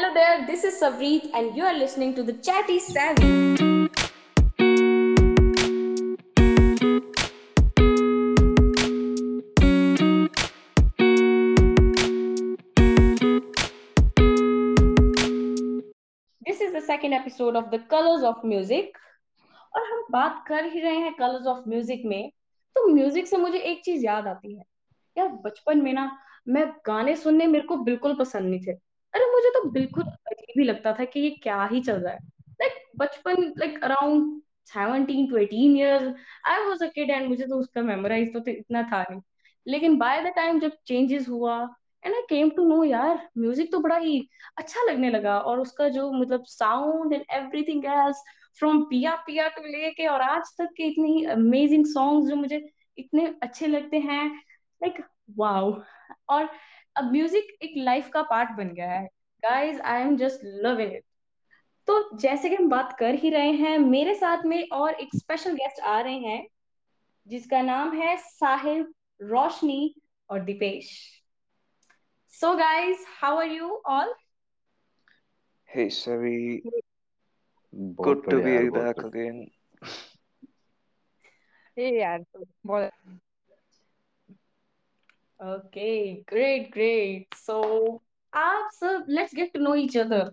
Hello there, this is Savreet, and you are listening to the Chatty Savvy. This is the second episode of the Colors of Music. और हम बात कर ही रहे हैं colours of music में तो music से मुझे एक चीज़ याद आती है यार बचपन में ना मैं गाने सुनने मेरे को बिल्कुल पसंद नहीं थे अरे मुझे तो बिल्कुल अजीब ही लगता था कि ये क्या ही चल रहा है। लाइक बचपन like around seventeen to eighteen years I was a and मुझे तो उसका मेमोराइज तो इतना था नहीं। लेकिन बाय द टाइम जब चेंजेस हुआ and I came to know यार म्यूज़िक तो बड़ा ही अच्छा लगने लगा और उसका जो मतलब sound and everything else from पिया पिया टू लेके और आज तक के इतने ही अमेजिंग सॉन्ग्स जो मुझे इतने अच्छे लगते हैं लाइक like, वाओ और अब म्यूज़िक एक लाइफ का पार्ट बन गया है। Guys I am just loving it तो जैसे कि हम बात कर ही रहे हैं मेरे साथ में और एक स्पेशल गेस्ट आ रहे हैं जिसका नाम है साहिब रोशनी और Deepesh. So guys how are you all Hey, Savi. Good to be यार back again. हे यार तो बहुत Okay, great, great. So, आप सब let's get to know each other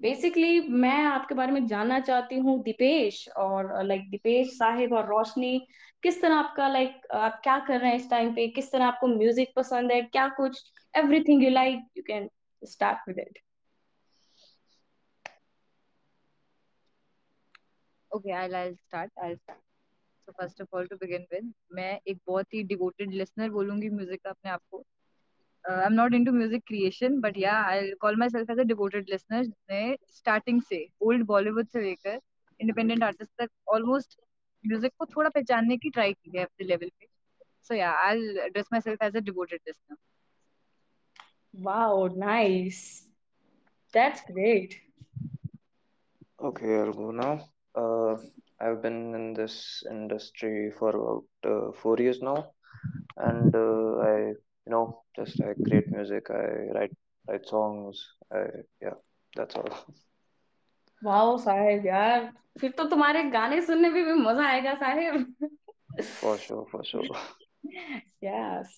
basically मैं आपके बारे में जानना चाहती हूँ दीपेश और लाइक दीपेश साहिब और रोशनी किस तरह आपका लाइक आप क्या कर रहे हैं इस टाइम पे? किस तरह आपको म्यूज़िक पसंद है? क्या कुछ? Everything you like you can start with it okay I will start I start so first of all to begin with मैं एक बहुत ही डिवोटेड लिसनर बोलूँगी म्यूज़िक का अपने आप को। I am not into music creation but yeah I call myself as a devoted listener जिसने स्टार्टिंग से ओल्ड बॉलीवुड से लेकर इंडिपेंडेंट आर्टिस्ट तक ऑलमोस्ट म्यूज़िक को थोड़ा पहचानने की ट्राई की है अपने लेवल पे। So yeah I address myself as a devoted listener wow nice that's great Okay, I'll go now. Uh, I've been in this industry for about uh, four years now, and uh, I, you know, just I create music. I write write songs. I yeah, that's all. Wow Sahib यार फिर तो तुम्हारे गाने सुनने में भी मजा आएगा Sahib For sure, for sure. Yes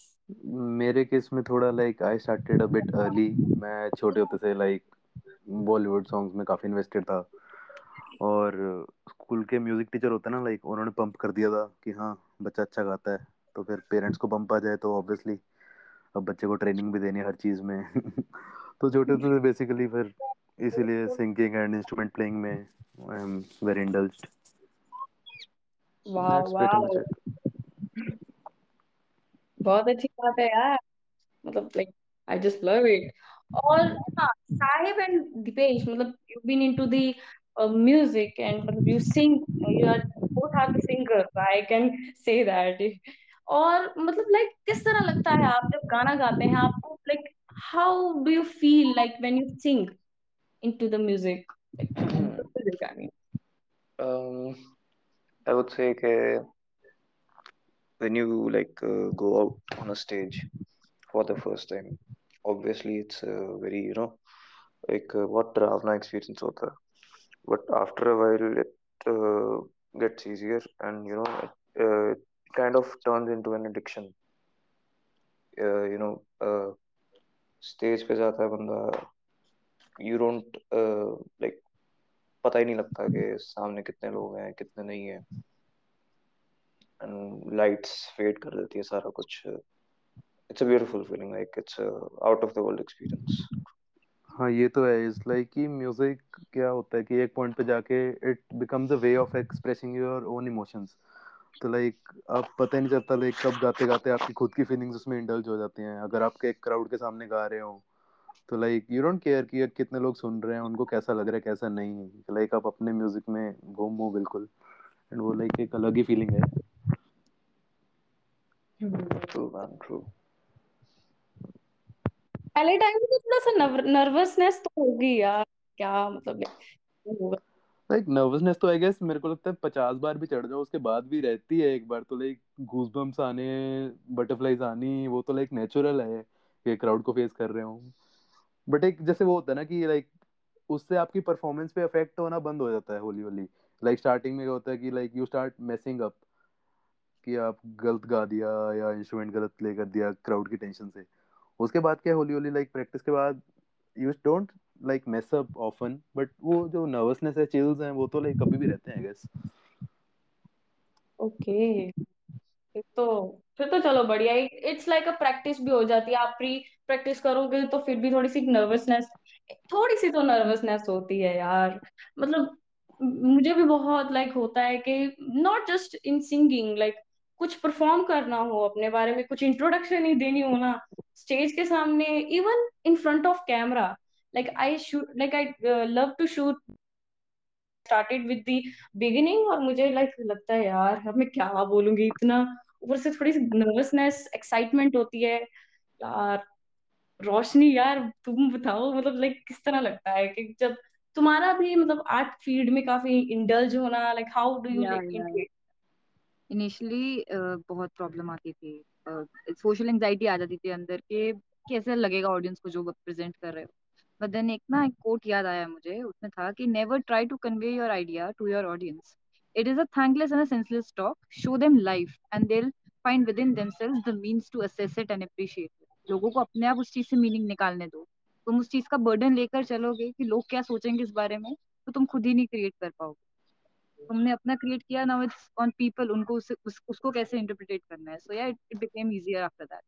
मेरे केस में थोड़ा like I started a bit early मैं छोटे होते से लाइक बॉलीवुड सॉन्ग्स में काफी इन्वेस्टेड था और स्कूल के म्यूज़िक टीचर होते हैं ना लाइक उन्होंने पंप कर दिया था कि हाँ बच्चा अच्छा गाता है। तो फिर पेरेंट्स को पंप आ जाए तो ऑब्वियसली अब बच्चे को ट्रेनिंग भी देनी है हर चीज़ में। तो छोटे होते से बेसिकली फिर इसीलिए सिंगिंग एंड इंस्ट्रूमेंट प्लेइंग में I am very indulged wow wow बहुत अच्छी बात है यार। मतलब like I just love it और हाँ साहिब एंड दीपेश मतलब you been into the music and मतलब you sing you are both are the singers I can say that और मतलब लाइक किस तरह लगता है आप जब गाना गाते हैं आपको like how do you feel like when you sing into the music music I mean Um, I would say that when you like uh, go out on a stage for the first time, obviously it's a very you know like uh, what डरावना experience होता है but after a while it uh, gets easier and you know it, uh, it kind of turns into an addiction uh, you know uh, stage पे जाता है बंदा you don't uh, like पता ही नहीं लगता कि सामने कितने लोग हैं कितने नहीं हैं एंड लाइट्स फेड कर देती है सारा कुछ it's a beautiful feeling like it's out of the world experience हाँ ये तो है इट्स लाइक कि म्यूज़िक क्या होता है कि एक पॉइंट पे जाके it becomes a way of expressing your own emotions तो लाइक आप पता ही नहीं चलता लाइक कब गाते गाते आपकी खुद की फीलिंग्स उसमें इंडल्ज हो जाती हैं। अगर आपके एक क्राउड के सामने गा रहे हो तो लाइक यू डोंट केयर कि कितने लोग सुन रहे हैं उनको कैसा लग रहा है कैसा नहीं। है लाइक आप अपने म्यूज़िक में घूम हो बिल्कुल। एंड वो लाइक एक अलग ही फीलिंग है। ट्रू मैन ट्रू पहले टाइम में तो थोड़ा सा नर्वसनेस तो होगी यार, क्या मतलब लाइक नर्वसनेस तो आई गेस मेरे को लगता है पचास बार भी चढ़ जाओ, उसके बाद भी रहती है एक बार तो लाइक गूज बम्स आने बटरफ्लाईज आनी, वो तो लाइक नेचुरल है कि क्राउड को फेस कर रहे हो। बट एक जैसे वो होता है ना कि लाइक उससे आपकी परफॉर्मेंस पे इफ़ेक्ट होना बंद हो जाता है होली होली। लाइक स्टार्टिंग में क्या होता है कि like you start messing up कि आप गलत गा दिया या इंस्ट्रूमेंट गलत प्ले कर दिया क्राउड की टेंशन से। उसके बाद क्या होली होली लाइक प्रैक्टिस के बाद you don't like mess up often but वो जो नर्वसनेस है चिल्स हैं वो तो लाइक कभी भी रहते हैं आई गेस ओके फिर तो फिर तो चलो बढ़िया इट्स लाइक अ प्रैक्टिस भी हो जाती है आप प्री प्रैक्टिस करोगे तो फिर भी थोड़ी सी नर्वसनेस थोड़ी सी तो नर्वसनेस होती है यार। मतलब मुझे भी बहुत लाइक like, होता है कि not just in singing like कुछ परफॉर्म करना हो अपने बारे में कुछ इंट्रोडक्शन ही देनी हो ना स्टेज के सामने even in front of camera like I shoot like I love to shoot started with the beginning और मुझे लाइक like, लगता है यार अब मैं क्या बोलूँगी इतना ऊपर से थोड़ी सी नर्वसनेस एक्साइटमेंट होती है। यार रोशनी यार तुम बताओ मतलब लाइक किस तरह लगता है कि जब तुम्हारा भी मतलब आर्ट फ़ील्ड में काफ़ी इंडल्ज होना like how do you initially बहुत प्रॉब्लम आती थी। सोशल एंजाइटी आ जाती थी अंदर के, कैसे लगेगा ऑडियंस को जो प्रेजेंट कर रहे हो। बट देन एक ना एक कोट याद आया मुझे, उसमें था कि never try to convey your idea to your audience it is a thankless and senseless talk show them life and they find within themselves the means to assess it and appreciate लोगों को अपने आप उस चीज़ से meaning निकालने दो। तुम उस चीज़ का बर्डन लेकर चलोगे कि लोग क्या सोचेंगे इस बारे में तो तुम खुद ही नहीं क्रिएट कर पाओगे। तुमने अपना क्रिएट किया नाउ इट्स ऑन पीपल उनको उस, उस, उसको कैसे इंटरप्रिटेट करना है so yeah it became easier after that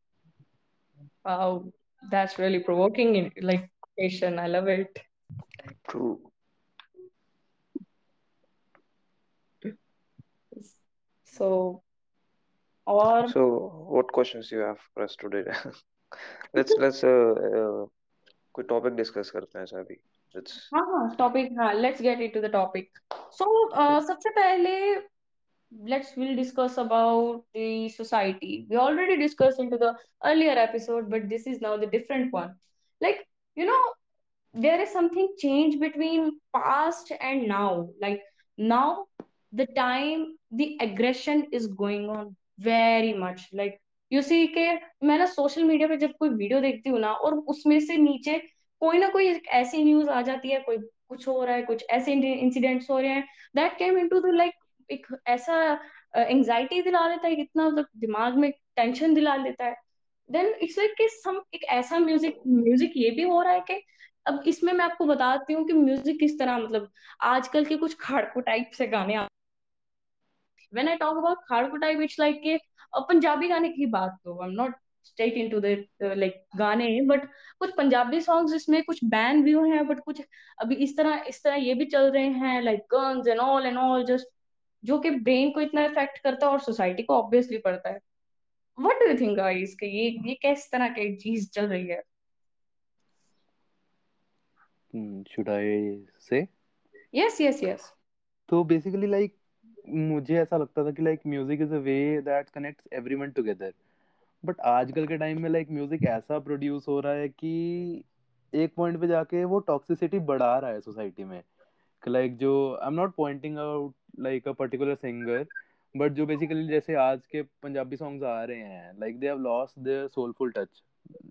wow that's really provoking like I love it. True. So, or so what questions you have for us today? let's let's uh, uh कोई topic discuss करते हैं sir अभी topic हाँ let's get it to the topic so सबसे पहले earlier there is something change between past now like now the time the is going on very much like you see के मैं ना social media पे जब कोई video देखती हूँ ना और उसमें से नीचे कोई ना कोई ऐसी न्यूज़ आ जाती है, कोई कुछ हो रहा है, कुछ ऐसे इंसिडेंट्स हो रहे हैं that came into the like एक ऐसा एंजाइटी दिला देता है इतना मतलब दिमाग में टेंशन दिला देता है। देन इट्स लाइक कि सम एक ऐसा म्यूज़िक म्यूज़िक ये भी हो रहा है कि, अब इसमें मैं आपको बताती हूँ कि म्यूज़िक किस तरह मतलब आजकल के कुछ खाड़कू टाइप से गाने व्हेन आई टॉक अबाउट खाड़कू टाइप इट्स लाइक के पंजाबी गाने की बात तो I am not state into the like गाने बट कुछ पंजाबी सॉन्ग्स इसमें कुछ बैन भी हुए हैं बट कुछ अभी इस तरह इस तरह ये भी चल रहे हैं like guns and all and all just जो कि ब्रेन को इतना इफ़ेक्ट करता है और सोसाइटी को ऑब्वियसली पड़ता है। What do you think guys कि ये ये किस तरह की चीज़ चल रही है? Should I say yes yes yes तो बेसिकली लाइक मुझे ऐसा लगता था कि like music is a way that connects everyone together but आजकल के टाइम में लाइक म्यूज़िक ऐसा प्रोड्यूस हो रहा है कि एक पॉइंट पे जाके वो टॉक्सिसिटी बढ़ा रहा है सोसाइटी में। लाइक जो I am not pointing out like a particular singer but जो बेसिकली जैसे आज के पंजाबी सॉन्ग्स आ रहे हैं like they have lost their soulful touch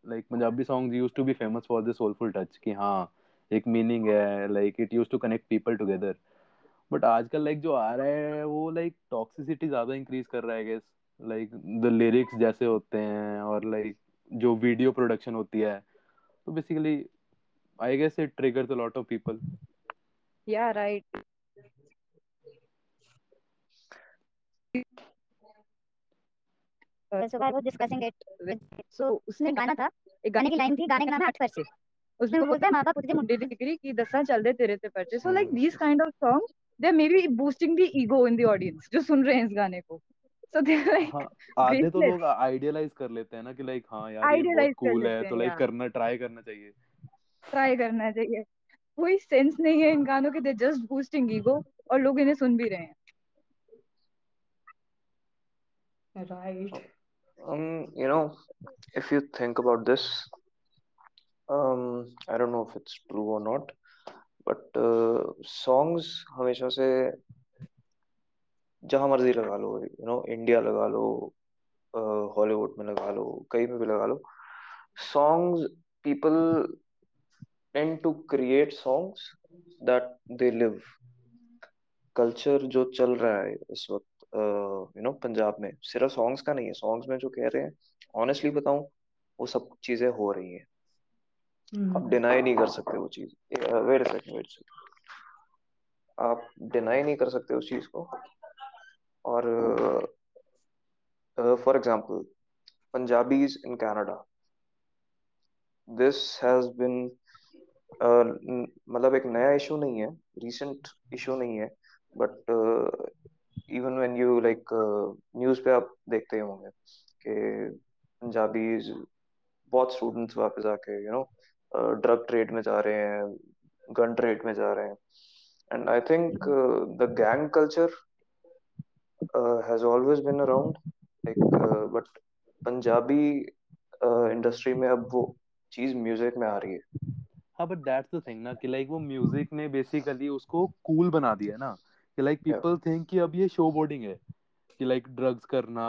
like Punjabi songs used to be famous for the soulful touch कि हाँ एक मीनिंग है like it use to connect people together but आजकल लाइक जो आ रहा है, वो लाइक टॉक्सिसिटी ज़्यादा इंक्रीज कर रहा है गेस लाइक द लिरिक्स जैसे होते हैं और लाइक like, जो वीडियो प्रोडक्शन होती है तो basically I guess it triggers a lot of people या right so I was discussing it with so उसने गाना था एक गाने की लाइन थी गाने का नाम है अठ परसे उसमें वो बोलता है माँ बाप तुझे मुंडे डिग्री की दसा चल दे तेरे ते परचे। So like these kind of song they may be boosting the ego in the audience जो सुन रहे हैं इस गाने को। सो दे लाइक आधे तो लोग आइडियलाइज कर लेते हैं ना कि लाइक हाँ यार ये बहुत कूल है तो लाइक करना ट्राई करना चाहिए। ट्राई करना चाहिए। कोई सेंस नहीं है इन गानों के दे जस्ट बूस्टिंग ईगो और लोग इन्हें सुन भी रहे हैं। Right. Um you know if you think about this um i don't know if it's true or not but uh, songs हमेशा से जहाँ मर्ज़ी लगा लो यू नो इंडिया लगा लो हॉलीवुड में लगा लो कहीं में भी लगा लो। Songs people tend to create songs that they live. Culture जो चल रहा है इस वक्त यू नो पंजाब में सिर्फ़ सॉन्ग्स का नहीं है। सॉन्ग्स में जो कह रहे हैं ऑनेस्टली बताऊँ वो सब चीज़ें हो रही हैं। आप डिनाई नहीं कर सकते वो चीज़। वेट सेकंड वेट सेकंड आप डिनाई नहीं कर सकते उस चीज़ को। और for example Punjabis in Canada. This has been मतलब एक नया इशू नहीं है रिसेंट इशू नहीं है but even when you like news पे आप देखते होंगे कि पंजाबी बहुत स्टूडेंट्स वापस आके यू नो ड्रग ट्रेड में जा रहे हैं गन ट्रेड में जा रहे हैं। And I think the gang culture has always been around like but Punjabi industry में अब वो चीज़ म्यूज़िक में आ रही है। हाँ बट दैट्स द थिंग ना कि लाइक वो म्यूज़िक ने बेसिकली उसको कूल बना दिया ना। कि लाइक पीपल थिंक कि अब ये शो बोर्डिंग है। कि लाइक ड्रग्स करना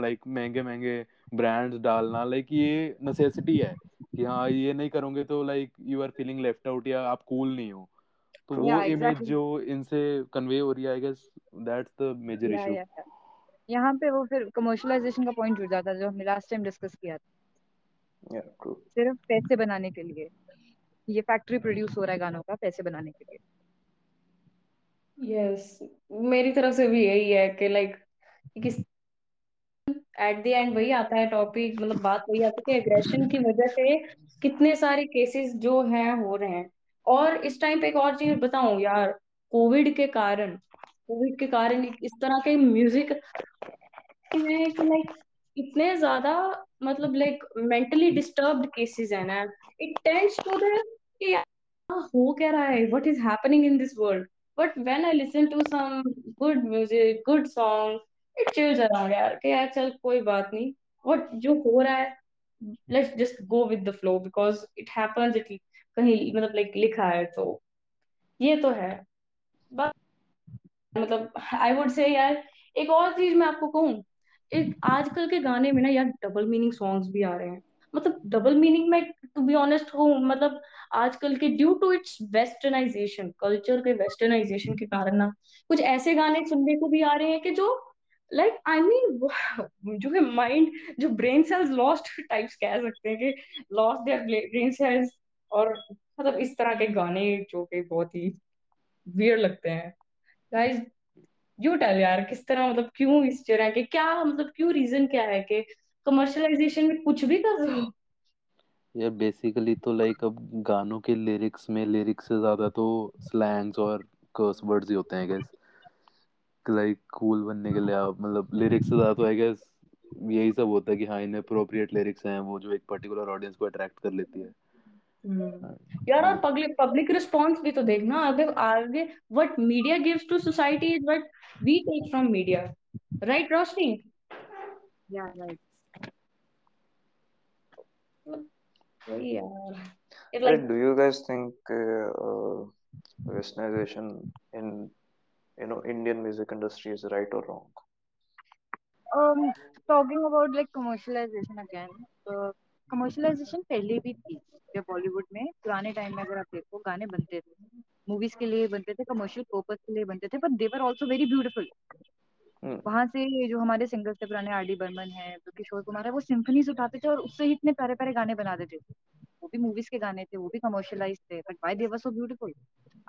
लाइक महँगे महँगे ब्रांड्स डालना लाइक ये नेसेसिटी है। कि हाँ ये नहीं करोगे तो like you are feeling left out या आप कूल नहीं हो। तो वो इमेज जो इनसे कन्वे हो रही है I guess that's the major issue यहाँ पे वो फिर कमर्शलाइजेशन का पॉइंट जुड़ जाता है जो हमने लास्ट टाइम डिस्कस किया था। Yeah सिर्फ़ पैसे बनाने के लिए। ये फैक्ट्री प्रोड्यूस हो रहा है गानों का पैसे बनाने के लिए। यस मेरी तरफ़ से भी यही है कि लाइक किस एट द एंड वही आता है टॉपिक मतलब बात वही आती है कि एग्रेशन की वजह से कितने सारे केसेस जो हैं हो रहे हैं। और इस टाइम पे एक और चीज़ बताऊँ यार कोविड के कारण कोविड के कारण इस तरह के म्यूज़िक है लाइक इतने ज़्यादा मतलब लाइक मेंटली डिस्टर्ब्ड केसेस है ना इट टेंड्स टू द कि यार, हो क्या रहा है? What is happening in this world but when I listen to some good music good song it chills around यार कि यार चल, कोई बात नहीं। व्हाट जो हो रहा है let's just go with the flow because it happens it कहीं मतलब लाइक लिखा है तो। ये तो है। मतलब आई वुड से यार, एक और चीज़ मैं आपको कहूँ, एक आजकल के गाने में ना यार डबल मीनिंग सॉन्ग्स भी आ रहे हैं। मतलब डबल मीनिंग में टू बी ऑनेस्ट हूँ मतलब आजकल के due to its westernization culture के वेस्टर्नाइजेशन के कारण ना, कुछ ऐसे गाने सुनने को भी आ रहे हैं कि जो लाइक आई मीन जो है माइंड जो ब्रेन सेल्स लॉस्ट टाइप्स कह सकते हैं कि लॉस्ट देयर ब्रेन सेल्स और मतलब इस तरह के गाने जो कि बहुत ही वियर लगते हैं। गाइस यू टेल यार, किस तरह मतलब क्यों इस तरह के क्या मतलब क्यों रीजन क्या है कि कमर्शलाइजेशन में कुछ भी कर दो यार बेसिकली तो लाइक अब गानों के लिरिक्स में लिरिक्स से ज़्यादा तो स्लैंग्स और कर्स वर्ड्स ही होते हैं गेस लाइक कूल बनने के लिए आप मतलब लिरिक्स से ज़्यादा तो आई गेस यही सब होता है कि हाँ इन्हें अप्रोप्रिएट लिरिक्स हैं, वो जो एक पर्टिकुलर ऑडियंस को अट्रैक्ट कर लेती है। यार और पब्लिक पब्लिक रिस्पॉन्स भी तो देखना आगे आगे what media gives to society is what we take from media right Roshni या राइट वही यार It But like do you guys think uh, uh, westernization in you know Indian music industry is right or wrong? um talking about like commercialization again uh, commercialization पहले भी थी जब बॉलीवुड में पुराने time में अगर आप देखो गाने बनते थे। मूवीज़ के लिए बनते थे कमर्शियल पर्पज के लिए बनते थे but they were also very beautiful. वहाँ से जो हमारे सिंगर्स थे पुराने आर डी बर्मन है तो किशोर कुमार है वो सिम्फनीज उठाते थे और उससे ही इतने प्यारे प्यारे गाने बना देते थे। वो भी मूवीज़ के गाने थे वो भी कमर्शियलाइज थे but why they were so beautiful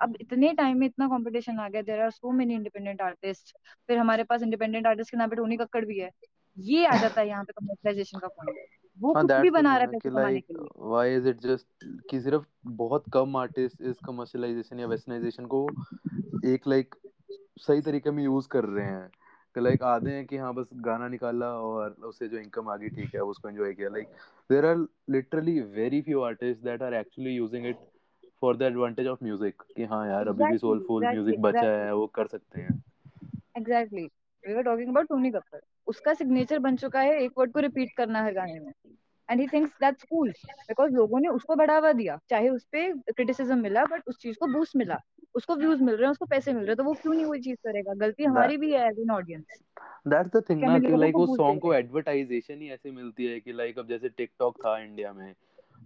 अब इतने टाइम में इतना कंपटीशन आ गया there are so many independent artist फिर हमारे पास इंडिपेंडेंट आर्टिस्ट के नाम पे टोनी कक्कड़ भी है। ये आ जाता है यहाँ पे कमर्शलाइजेशन का पॉइंट वो हाँ कुछ भी बना रहा है कि like why is it just कि सिर्फ़ बहुत कम आर्टिस्ट इस कमर्शियलाइजेशन या वेस्टर्नाइजेशन को एक लाइक सही तरीके में यूज़ कर रहे हैं। कि लाइक आधे हैं कि हाँ बस गाना निकाला और उससे जो इनकम आ गई ठीक है उसको एंजॉय किया। Like there are literally very few artist that are actually using it for the advantage of music कि हाँ यार अभी भी सोलफुल म्यूज़िक बचा है वो कर सकते हैं। Exactly we were talking about Tony Kakkar उसका सिग्नेचर बन चुका है एक वर्ड को रिपीट करना हर गाने में। And he thinks that's cool because लोगों ने उसको बढ़ावा दिया। चाहे उस पे क्रिटिसिज्म मिला बट उस चीज़ को बूस्ट मिला। उसको व्यूज़ मिल रहे हैं उसको पैसे मिल रहे हैं तो वो क्यों नहीं वही चीज़ करेगा? गलती हमारी भी है as an audience that's the thing ना कि लाइक वो बूस्ट सॉन्ग को एडवर्टाइजेशन ही ऐसे मिलती है कि लाइक अब जैसे टिकटॉक था इंडिया में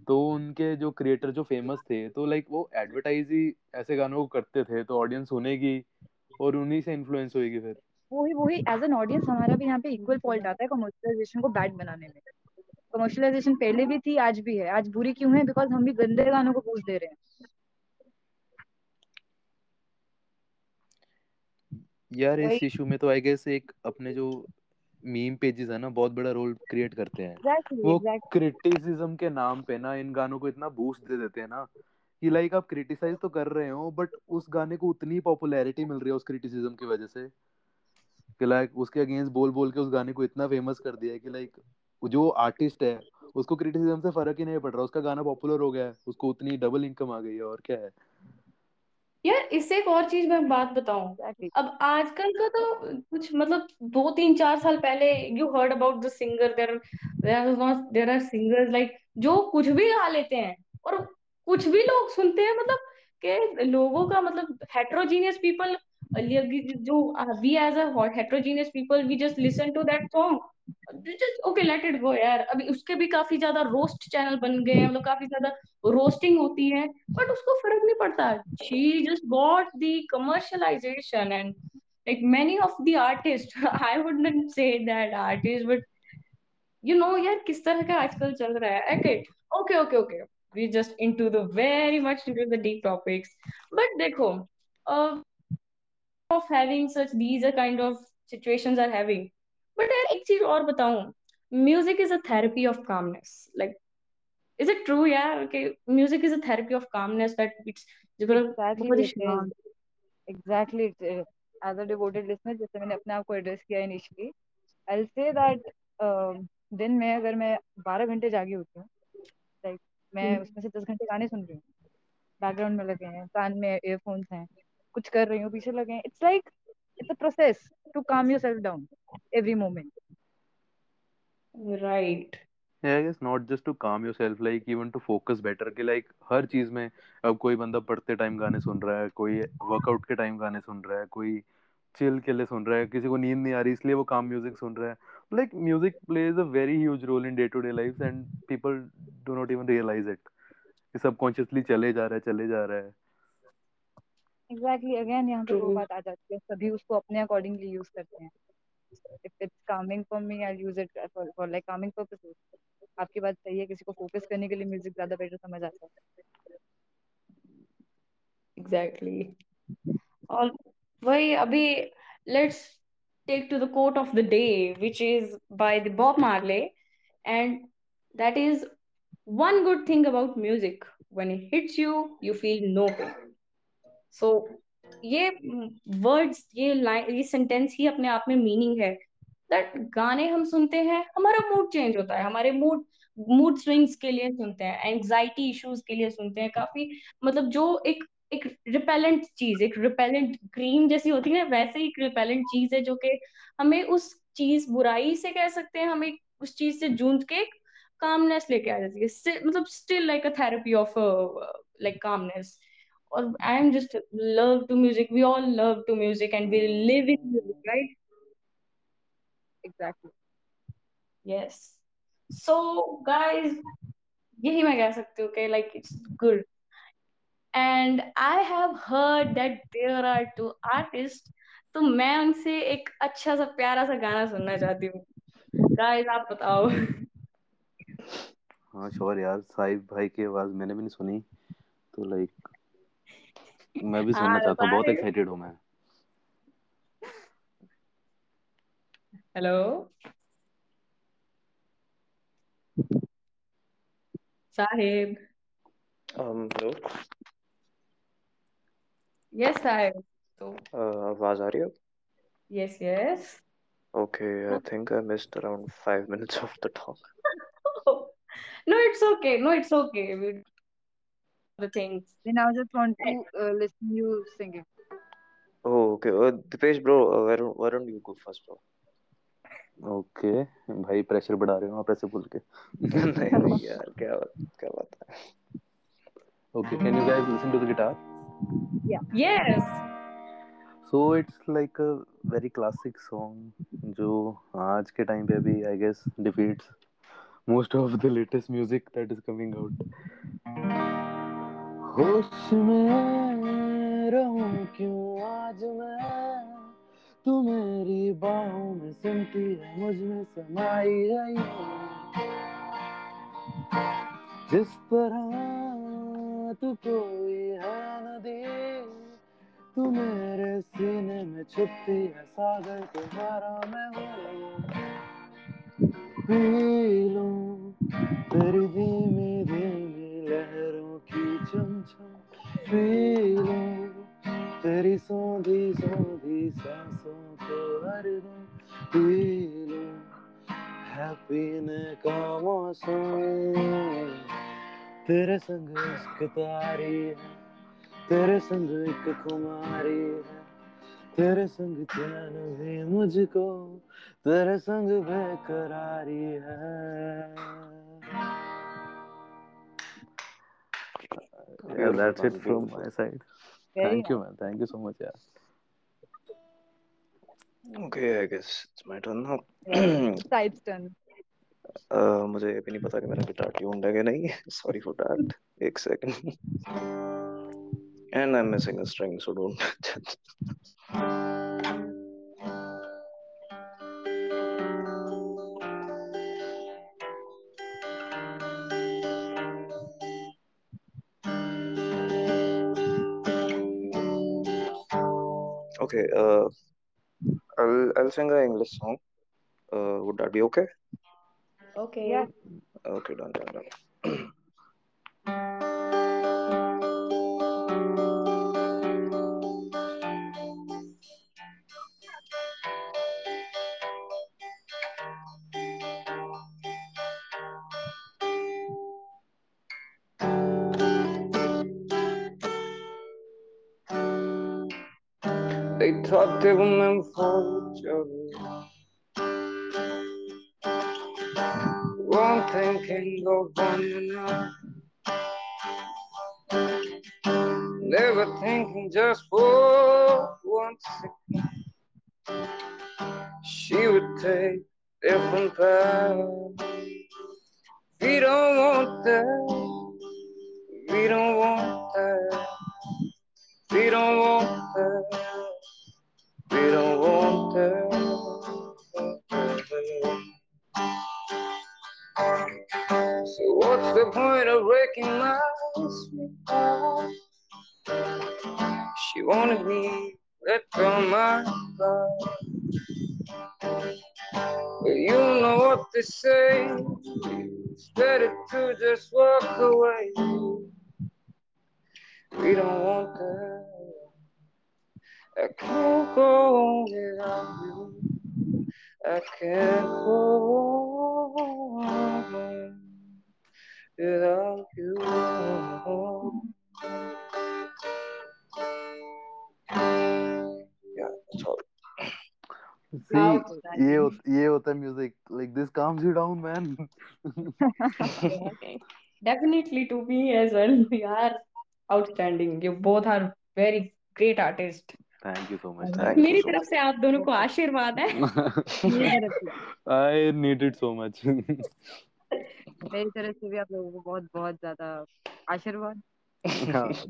तो उनके जो क्रिएटर जो फ़ेमस थे तो लाइक वो एडवर्टाइज ही ऐसे गानों को करते थे तो ऑडियंस सुनेगी और उन्हीं से इन्फ्लुएंस होएगी फिर। वही वही एज एन ऑडियंस हमारा भी यहाँ पे इक्वल फॉल्ट आता है कमर्शियलाइजेशन को बैड बनाने में। कमर्शियलाइजेशन पहले भी थी आज भी है। आज बुरी क्यों है? बिकॉज़ हम भी गंदे गानों को पूछ दे रहे हैं। यार इस इशू में तो आई गेस एक अपने जो मीम पेजेस है ना बहुत बड़ा रोल क्रिएट करते हैं। एग्जैक्टली वो एग्जैक्टली क्रिटिसिज्म के नाम पे ना इन गानों को इतना बूस्ट दे देते हैं ना कि लाइक आप क्रिटिसाइज तो कर रहे हो बट उस गाने को उतनी पॉपुलैरिटी मिल रही है उस क्रिटिसिज्म की वजह से। कि लाइक उसके अगेंस्ट बोल बोल के उस गाने को इतना फ़ेमस कर दिया है कि लाइक जो आर्टिस्ट है उसको क्रिटिसिज्म से फ़र्क ही नहीं पड़ रहा। उसका गाना पॉपुलर हो गया है उसको उतनी डबल इनकम आ गई है और क्या है? यार इससे एक और चीज़ मैं बात बताऊँ। अब आजकल का तो कुछ मतलब दो तीन चार साल पहले you heard about the singer there there not there are singers like जो कुछ भी गा लेते हैं और कुछ भी लोग सुनते हैं मतलब के लोगों का मतलब हेट्रोजीनियस पीपल जो we as a heterogeneous people we just listen to that song okay let it go यार। अभी उसके भी काफ़ी ज़्यादा रोस्ट चैनल बन गए हैं मतलब काफ़ी ज़्यादा रोस्टिंग होती है बट उसको फ़र्क नहीं पड़ता। She just got the commercialization and like many of the artists i wouldn't say that artists but you know यार किस तरह का आजकल चल रहा है। Okay okay okay okay we just into the very much into the deep topics but देखो uh, of having such these are kind of situations are having. But यार एक चीज़ और बताऊँ music is a therapy of calmness. Like is it true? यार कि music is a therapy of calmness that it's ही it is शांत exactly as a जैसे मैंने अपने आप को एड्रेस किया इनिशियली आई से दैट दिन में अगर मैं बारह घंटे जागी होती हूँ लाइक मैं हम्म, उसमें से दस घंटे गाने सुन रही हूँ। बैकग्राउंड में लगे हैं कान में ईयरफोन्स हैं। कुछ कर रही हूँ पीछे लगे it's like it's a process to calm yourself down every moment right. Yeah, I guess not just to calm yourself, like even to focus better कि like हर चीज़ में अब कोई बंदा पढ़ते टाइम गाने सुन रहा है कोई वर्कआउट के टाइम गाने सुन रहा है कोई चिल के लिए सुन रहा है किसी को नींद नहीं आ रही इसलिए वो काम म्यूज़िक सुन रहा है। Like music plays a very huge role in day to day life and people do not even realize it subconsciously चले जा रहा है चले जा रहा है। एग्जैक्टली अगेन यहाँ पे वो बात आ जाती है सभी उसको अपने अकॉर्डिंगली यूज़ करते हैं। If it's calming for me I use it for like calming purposes आपकी बात सही है किसी को फोकस करने के लिए म्यूज़िक ज़्यादा बेटर समझ आता है। Exactly. और वही अभी let's take to the quote of the day which is by the Bob Marley and that is one good thing about music when it hits you you feel no pain. So, ये words ये line ये sentence ही अपने आप में meaning है। That गाने हम सुनते हैं, हमारा मूड चेंज होता है। हमारे मूड मूड स्विंग्स के लिए सुनते हैं एंजाइटी इश्यूज़ के लिए सुनते हैं। काफ़ी मतलब जो एक एक रिपेलेंट चीज़, एक रिपेलेंट क्रीम जैसी होती है ना, वैसे ही एक रिपेलेंट चीज़ है जो कि हमें उस चीज़, बुराई से कह सकते हैं, हमें उस चीज़ से जूझ के कामनेस लेके आ जाती है। मतलब still like a therapy of like calmness or I'm just love to music. We all love to music and we live in music, right? Exactly Yes. So, guys, यही मैं कह सकती हूँ कि like it's good. And I have heard that there are two artists. तो मैं उनसे एक अच्छा सा प्यारा सा गाना सुनना चाहती हूँ गाइस आप बताओ हाँ श्योर यार साहिब भाई की आवाज़ मैंने भी नहीं सुनी तो लाइक मैं भी सुनना हाँ चाहता हूँ बहुत एक्साइटेड हूँ मैं hello Sahib um hello yes Sahib तो uh, आवाज़ आ रही है yes yes okay I think I missed around five minutes of the talk no it's okay no it's okay we the things Then I just want to uh, listen you singing. oh okay uh, Dipesh bro uh, why don't why don't you go first bro okay भाई pressure बढ़ा रहे हो आप ऐसे बोल के नहीं नहीं यार क्या बात क्या बात है okay can you guys listen to the guitar yes so it's like a very classic song जो आज के टाइम पे भी I guess defeats most of the latest music that is coming out. होश में रहूँ क्यों आज मैं? तू मेरी बाहों में सुनती है, मुझमें समाई है। जिस तरह तू कोई है नदी, तू मेरे सीने में छुपती है, सागर तुम्हारा मैं हूँ। पी लूँ तेरी धीमी धीमी लहरों की चमचम पी तेरी सौंधी सौंधी सांसों को हरदम पी लूँ का मौसम तेरे संग इश्क तारी है, तेरे संग एक कुमारी है। तेरे संग चैन भी मुझको, तेरे संग बेकरारी है। Yeah, that's it from my side. Very Thank you, man. Thank you so much. Yeah. Okay, I guess it's my turn now. nice. Side's turn. Uh, मुझे ये भी नहीं पता कि मेरा गिटार ट्यून्ड है कि नहीं सॉरी फॉर दैट एक second and I'm missing a string so don't okay uh I'll I'll sing an English song uh would that be okay Okay. Yeah. okay done done done thought they were meant for each other. One thinking of one another. Never thinking just for one second. She would take different paths. We don't want that. We don't want that. We don't want that. We don't want that. So what's the point of breaking my sweet heart? She wanted me let go of my guard. But you know what they say. It's better to just walk away. We don't want that. I can't go on without you. I can't go on without you. See, ye, with the music. Like this calms you down, man. okay. Definitely to me as well. You are outstanding. You both are very great artists. Thank you so much मेरी तरफ़ से आप दोनों को आशीर्वाद है। I need it so much मेरी तरफ़ से भी आप लोगों को बहुत बहुत ज़्यादा आशीर्वाद। पॉडकास्ट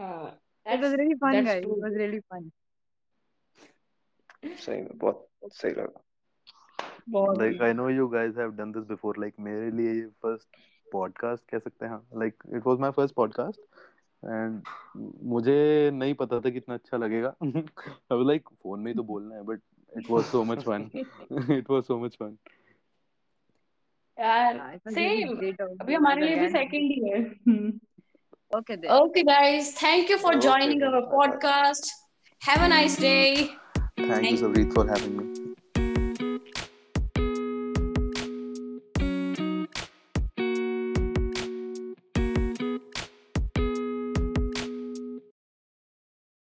हाँ, कह सकते एंड मुझे नहीं पता था कितना अच्छा लगेगा। आई वाज लाइक फ़ोन में तो बोलना है but it was so much fun it was so much fun यार सेम अभी हमारे लिए भी सेकंड ही है। Okay they okay guys thank you for joining our podcast have a nice day thank you so Reet for having me